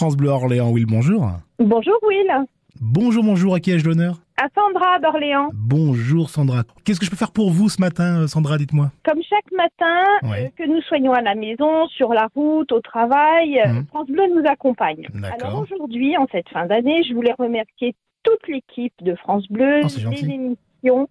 France Bleu Orléans. Will, bonjour. Bonjour Will. Bonjour, bonjour. À qui ai-je l'honneur? À Sandra d'Orléans. Bonjour Sandra. Qu'est-ce que je peux faire pour vous ce matin, euh, Sandra Dites-moi? Comme chaque matin, Ouais. euh, que nous soyons à la maison, sur la route, au travail, euh, Mhm. France Bleu nous accompagne. Alors aujourd'hui, en cette fin d'année, je voulais remercier toute l'équipe de France Bleu, Oh, les émissions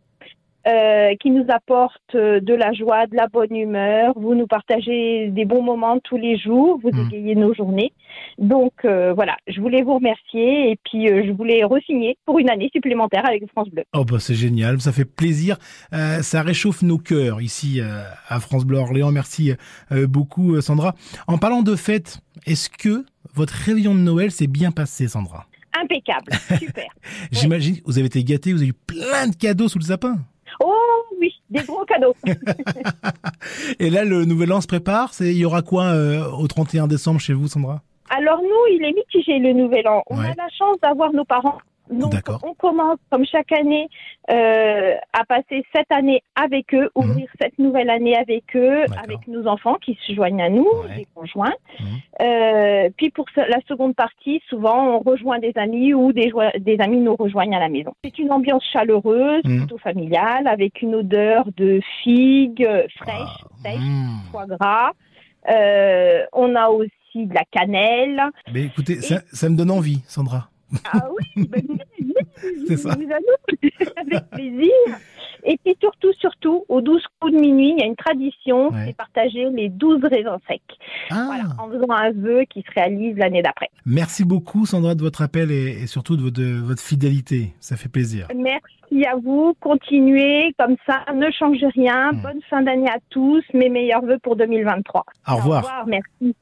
euh, qui nous apportent euh, de la joie, de la bonne humeur. Vous nous partagez des bons moments tous les jours, vous Mhm. égayez nos journées. Donc euh, voilà, je voulais vous remercier et puis euh, je voulais re-signer pour une année supplémentaire avec France Bleu. Oh bah c'est génial, ça fait plaisir, Euh, ça réchauffe nos cœurs ici euh, à France Bleu Orléans. Merci euh, beaucoup euh, Sandra. En parlant de fête, est-ce que votre réveillon de Noël s'est bien passé Sandra? Impeccable, super. J'imagine vous avez été gâtés, vous avez eu plein de cadeaux sous le sapin. Oh oui, des gros cadeaux. Et là le nouvel an se prépare, c'est il y aura quoi euh, au 31 décembre chez vous Sandra? Alors nous, il est mitigé le nouvel an. On Ouais. a la chance d'avoir nos parents. Donc on commence comme chaque année euh, à passer cette année avec eux, ouvrir cette nouvelle année avec eux, avec nos enfants qui se joignent à nous, Ouais. des conjoints. Mhm. Euh, puis pour la seconde partie, souvent on rejoint des amis ou des, amis nous rejoignent à la maison. C'est une ambiance chaleureuse, Mhm. plutôt familiale, avec une odeur de figues euh, fraîches, Ah, sèches, foie gras. Euh, on a aussi de la cannelle. Mais écoutez, ça, ça me donne envie Sandra. Ah oui, ben, venez, C'est ça. avec plaisir. Et puis surtout, surtout, aux 12 coups de minuit, il y a une tradition, Ouais. c'est partager les 12 raisins secs. Ah, Voilà, en faisant un vœu qui se réalise l'année d'après. merci beaucoup Sandra de votre appel et, et surtout de votre, de votre fidélité, ça fait plaisir. Merci à vous, continuez comme ça, ne changez rien. Bonne fin d'année à tous, mes meilleurs vœux pour 2023. Au revoir. Au revoir, merci.